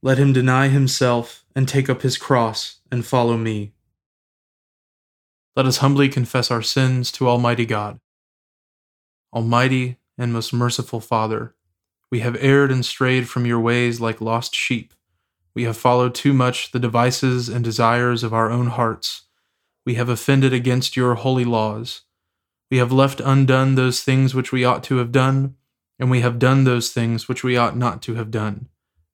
let him deny himself and take up his cross and follow me. Let us humbly confess our sins to Almighty God. Almighty and most merciful Father, we have erred and strayed from your ways like lost sheep. We have followed too much the devices and desires of our own hearts. We have offended against your holy laws. We have left undone those things which we ought to have done, and we have done those things which we ought not to have done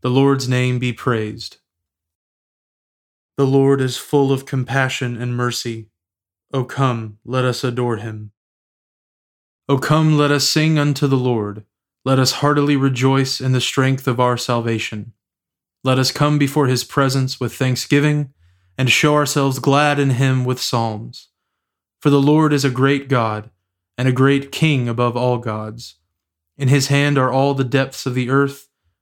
The Lord's name be praised. The Lord is full of compassion and mercy. O come, let us adore him. O come, let us sing unto the Lord. Let us heartily rejoice in the strength of our salvation. Let us come before his presence with thanksgiving, and show ourselves glad in him with psalms. For the Lord is a great God, and a great King above all gods. In his hand are all the depths of the earth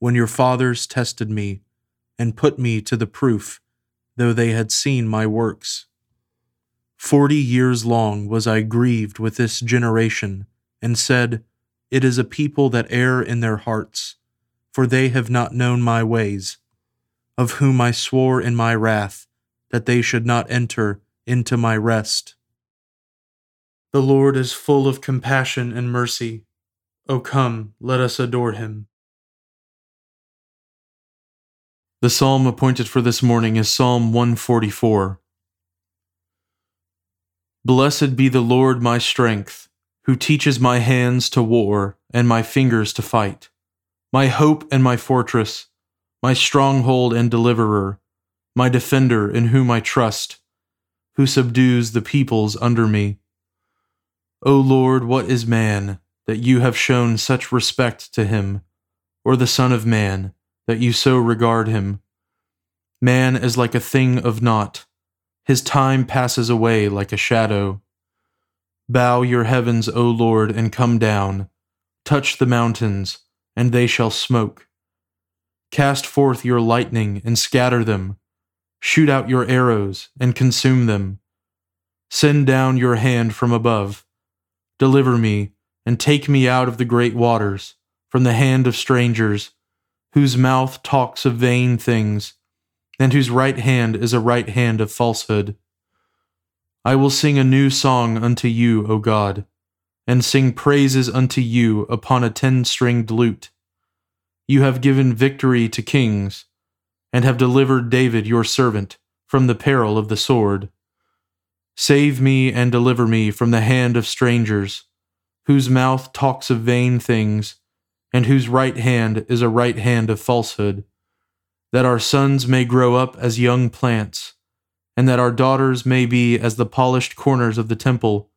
when your fathers tested me and put me to the proof, though they had seen my works. Forty years long was I grieved with this generation, and said, It is a people that err in their hearts, for they have not known my ways, of whom I swore in my wrath that they should not enter into my rest. The Lord is full of compassion and mercy. O come, let us adore him. The psalm appointed for this morning is Psalm 144. Blessed be the Lord my strength, who teaches my hands to war and my fingers to fight, my hope and my fortress, my stronghold and deliverer, my defender in whom I trust, who subdues the peoples under me. O Lord, what is man, that you have shown such respect to him, or the Son of Man? That you so regard him. Man is like a thing of naught, his time passes away like a shadow. Bow your heavens, O Lord, and come down. Touch the mountains, and they shall smoke. Cast forth your lightning and scatter them. Shoot out your arrows and consume them. Send down your hand from above. Deliver me, and take me out of the great waters, from the hand of strangers whose mouth talks of vain things, and whose right hand is a right hand of falsehood. I will sing a new song unto you, O God, and sing praises unto you upon a ten stringed lute. You have given victory to kings, and have delivered David your servant from the peril of the sword. Save me and deliver me from the hand of strangers, whose mouth talks of vain things and whose right hand is a right hand of falsehood. that our sons may grow up as young plants, and that our daughters may be as the polished corners of the temple,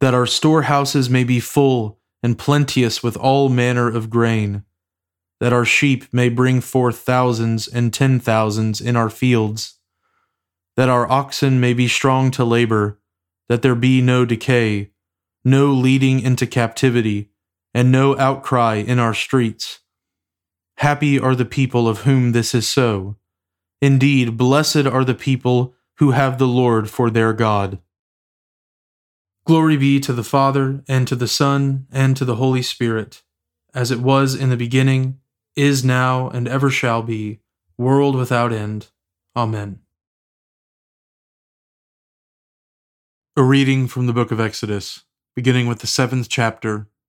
that our storehouses may be full and plenteous with all manner of grain, that our sheep may bring forth thousands and ten thousands in our fields, that our oxen may be strong to labor, that there be no decay, no leading into captivity, and no outcry in our streets Happy are the people of whom this is so. Indeed, blessed are the people who have the Lord for their God. Glory be to the Father, and to the Son, and to the Holy Spirit, as it was in the beginning, is now, and ever shall be, world without end. Amen. A reading from the book of Exodus, beginning with the seventh chapter,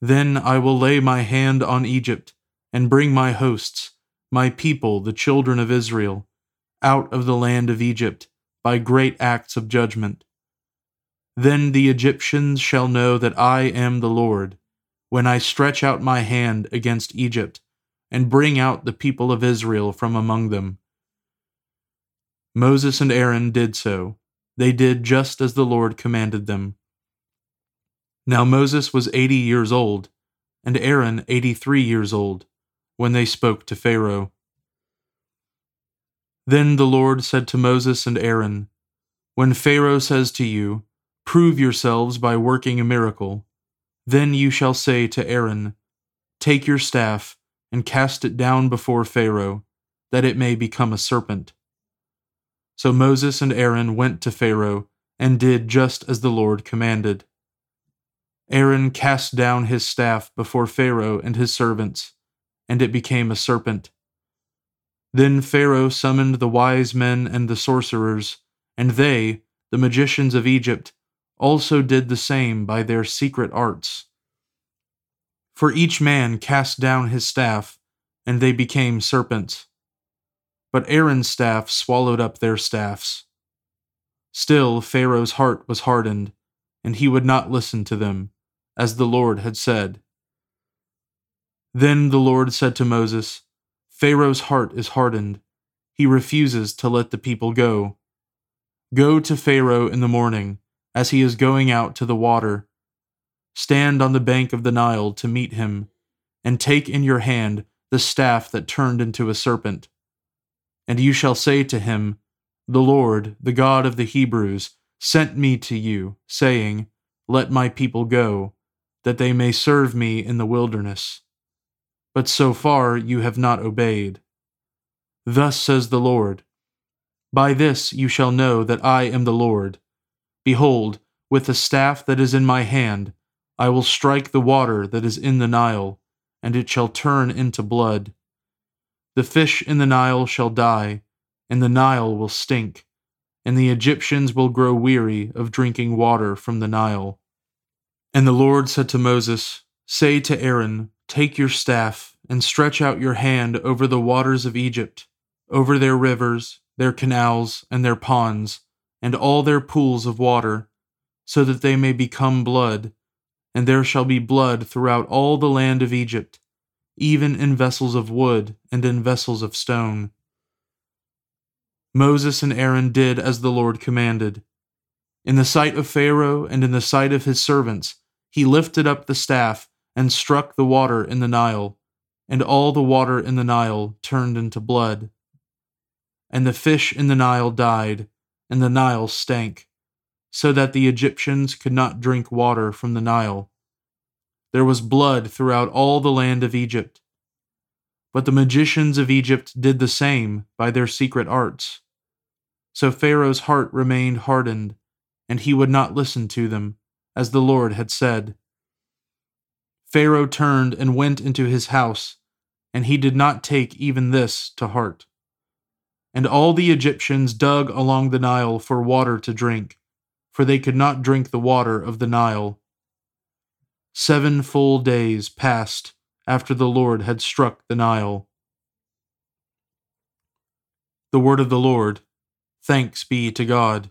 Then I will lay my hand on Egypt, and bring my hosts, my people, the children of Israel, out of the land of Egypt by great acts of judgment. Then the Egyptians shall know that I am the Lord, when I stretch out my hand against Egypt, and bring out the people of Israel from among them. Moses and Aaron did so. They did just as the Lord commanded them. Now Moses was eighty years old, and Aaron eighty three years old, when they spoke to Pharaoh. Then the Lord said to Moses and Aaron, When Pharaoh says to you, Prove yourselves by working a miracle, then you shall say to Aaron, Take your staff and cast it down before Pharaoh, that it may become a serpent. So Moses and Aaron went to Pharaoh and did just as the Lord commanded. Aaron cast down his staff before Pharaoh and his servants, and it became a serpent. Then Pharaoh summoned the wise men and the sorcerers, and they, the magicians of Egypt, also did the same by their secret arts. For each man cast down his staff, and they became serpents. But Aaron's staff swallowed up their staffs. Still, Pharaoh's heart was hardened, and he would not listen to them as the Lord had said. Then the Lord said to Moses, Pharaoh's heart is hardened. He refuses to let the people go. Go to Pharaoh in the morning, as he is going out to the water. Stand on the bank of the Nile to meet him, and take in your hand the staff that turned into a serpent. And you shall say to him, The Lord, the God of the Hebrews, sent me to you, saying, Let my people go that they may serve me in the wilderness. But so far you have not obeyed. Thus says the Lord By this you shall know that I am the Lord. Behold, with the staff that is in my hand, I will strike the water that is in the Nile, and it shall turn into blood. The fish in the Nile shall die, and the Nile will stink, and the Egyptians will grow weary of drinking water from the Nile. And the Lord said to Moses, Say to Aaron, Take your staff, and stretch out your hand over the waters of Egypt, over their rivers, their canals, and their ponds, and all their pools of water, so that they may become blood, and there shall be blood throughout all the land of Egypt, even in vessels of wood and in vessels of stone. Moses and Aaron did as the Lord commanded. In the sight of Pharaoh and in the sight of his servants, he lifted up the staff and struck the water in the Nile, and all the water in the Nile turned into blood. And the fish in the Nile died, and the Nile stank, so that the Egyptians could not drink water from the Nile. There was blood throughout all the land of Egypt. But the magicians of Egypt did the same by their secret arts. So Pharaoh's heart remained hardened and he would not listen to them, as the Lord had said. Pharaoh turned and went into his house, and he did not take even this to heart. And all the Egyptians dug along the Nile for water to drink, for they could not drink the water of the Nile. Seven full days passed after the Lord had struck the Nile. The word of the Lord. Thanks be to God.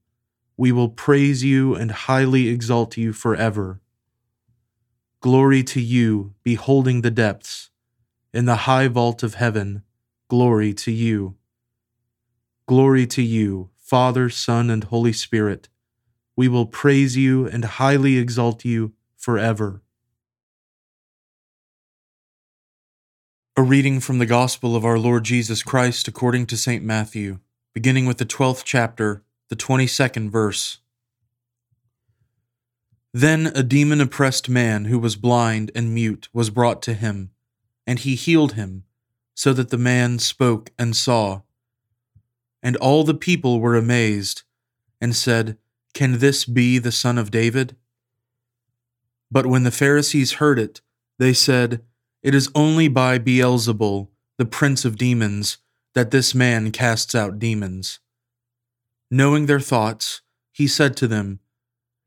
We will praise you and highly exalt you forever. Glory to you, beholding the depths in the high vault of heaven, glory to you. Glory to you, Father, Son, and Holy Spirit. We will praise you and highly exalt you forever. A reading from the Gospel of our Lord Jesus Christ according to St. Matthew, beginning with the 12th chapter, the 22nd verse. Then a demon oppressed man who was blind and mute was brought to him and he healed him, so that the man spoke and saw. And all the people were amazed, and said, Can this be the son of David? But when the Pharisees heard it, they said, It is only by Beelzebul, the prince of demons, that this man casts out demons. Knowing their thoughts, he said to them,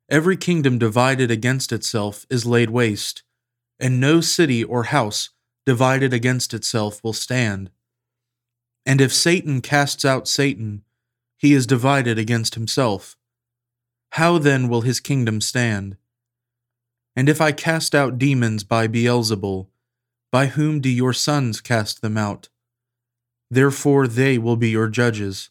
Every kingdom divided against itself is laid waste, and no city or house divided against itself will stand. And if Satan casts out Satan, he is divided against himself. How then will his kingdom stand? And if I cast out demons by Beelzebul, by whom do your sons cast them out? Therefore they will be your judges.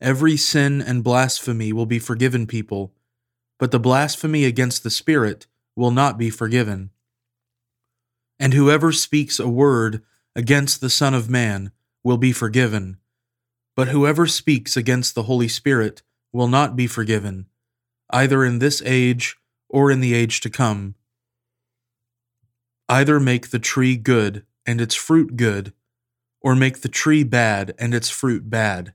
every sin and blasphemy will be forgiven people, but the blasphemy against the Spirit will not be forgiven. And whoever speaks a word against the Son of Man will be forgiven, but whoever speaks against the Holy Spirit will not be forgiven, either in this age or in the age to come. Either make the tree good and its fruit good, or make the tree bad and its fruit bad,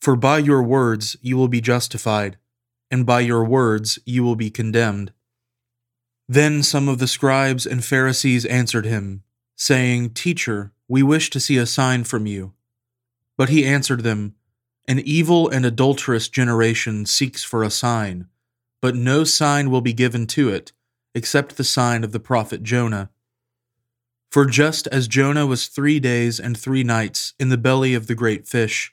For by your words you will be justified, and by your words you will be condemned. Then some of the scribes and Pharisees answered him, saying, Teacher, we wish to see a sign from you. But he answered them, An evil and adulterous generation seeks for a sign, but no sign will be given to it, except the sign of the prophet Jonah. For just as Jonah was three days and three nights in the belly of the great fish,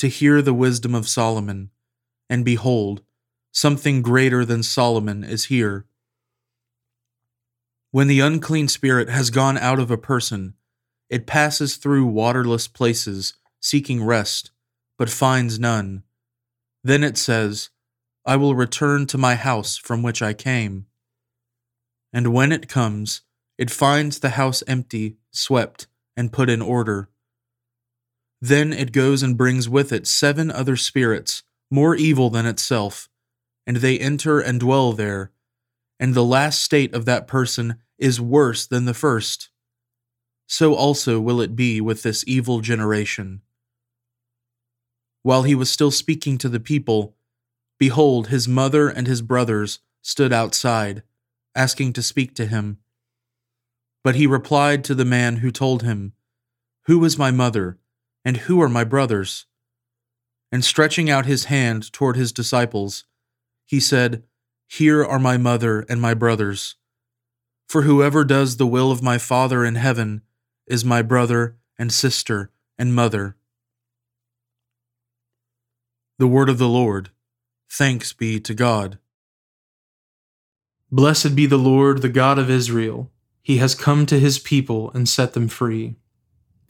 to hear the wisdom of Solomon. And behold, something greater than Solomon is here. When the unclean spirit has gone out of a person, it passes through waterless places, seeking rest, but finds none. Then it says, I will return to my house from which I came. And when it comes, it finds the house empty, swept, and put in order. Then it goes and brings with it seven other spirits, more evil than itself, and they enter and dwell there. And the last state of that person is worse than the first. So also will it be with this evil generation. While he was still speaking to the people, behold, his mother and his brothers stood outside, asking to speak to him. But he replied to the man who told him, Who is my mother, and who are my brothers? And stretching out his hand toward his disciples, he said, Here are my mother and my brothers. For whoever does the will of my Father in heaven is my brother and sister and mother. The word of the Lord. Thanks be to God. Blessed be the Lord, the God of Israel. He has come to his people and set them free.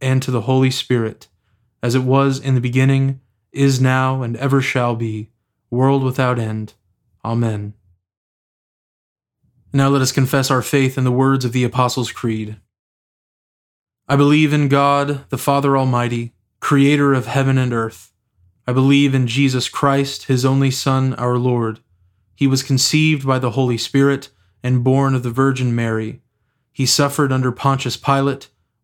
and to the Holy Spirit, as it was in the beginning, is now, and ever shall be, world without end. Amen. Now let us confess our faith in the words of the Apostles' Creed. I believe in God, the Father Almighty, creator of heaven and earth. I believe in Jesus Christ, his only Son, our Lord. He was conceived by the Holy Spirit and born of the Virgin Mary. He suffered under Pontius Pilate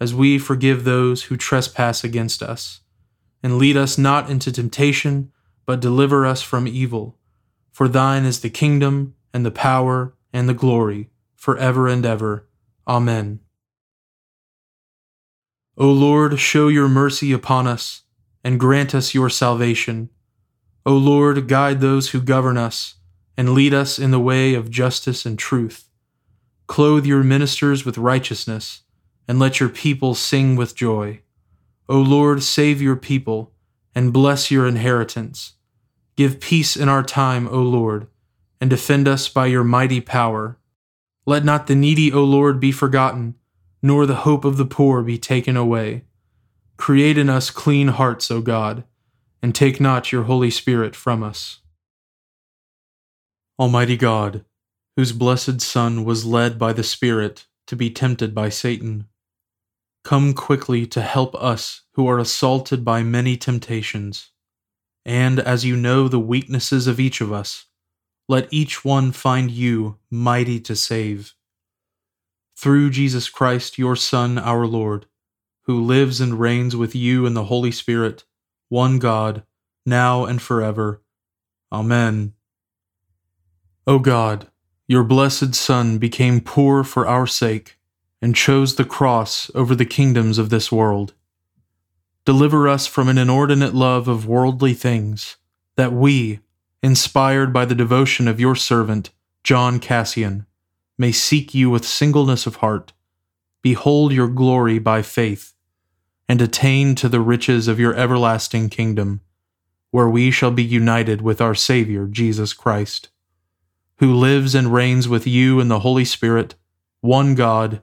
as we forgive those who trespass against us. And lead us not into temptation, but deliver us from evil. For thine is the kingdom, and the power, and the glory, for ever and ever. Amen. O Lord, show your mercy upon us, and grant us your salvation. O Lord, guide those who govern us, and lead us in the way of justice and truth. Clothe your ministers with righteousness and let your people sing with joy. O Lord, save your people, and bless your inheritance. Give peace in our time, O Lord, and defend us by your mighty power. Let not the needy, O Lord, be forgotten, nor the hope of the poor be taken away. Create in us clean hearts, O God, and take not your Holy Spirit from us. Almighty God, whose blessed Son was led by the Spirit to be tempted by Satan, Come quickly to help us who are assaulted by many temptations. And as you know the weaknesses of each of us, let each one find you mighty to save. Through Jesus Christ, your Son, our Lord, who lives and reigns with you in the Holy Spirit, one God, now and forever. Amen. O God, your blessed Son became poor for our sake and chose the cross over the kingdoms of this world. Deliver us from an inordinate love of worldly things, that we, inspired by the devotion of your servant, John Cassian, may seek you with singleness of heart, behold your glory by faith, and attain to the riches of your everlasting kingdom, where we shall be united with our Saviour Jesus Christ, who lives and reigns with you in the Holy Spirit, one God,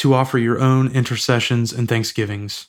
to offer your own intercessions and thanksgivings.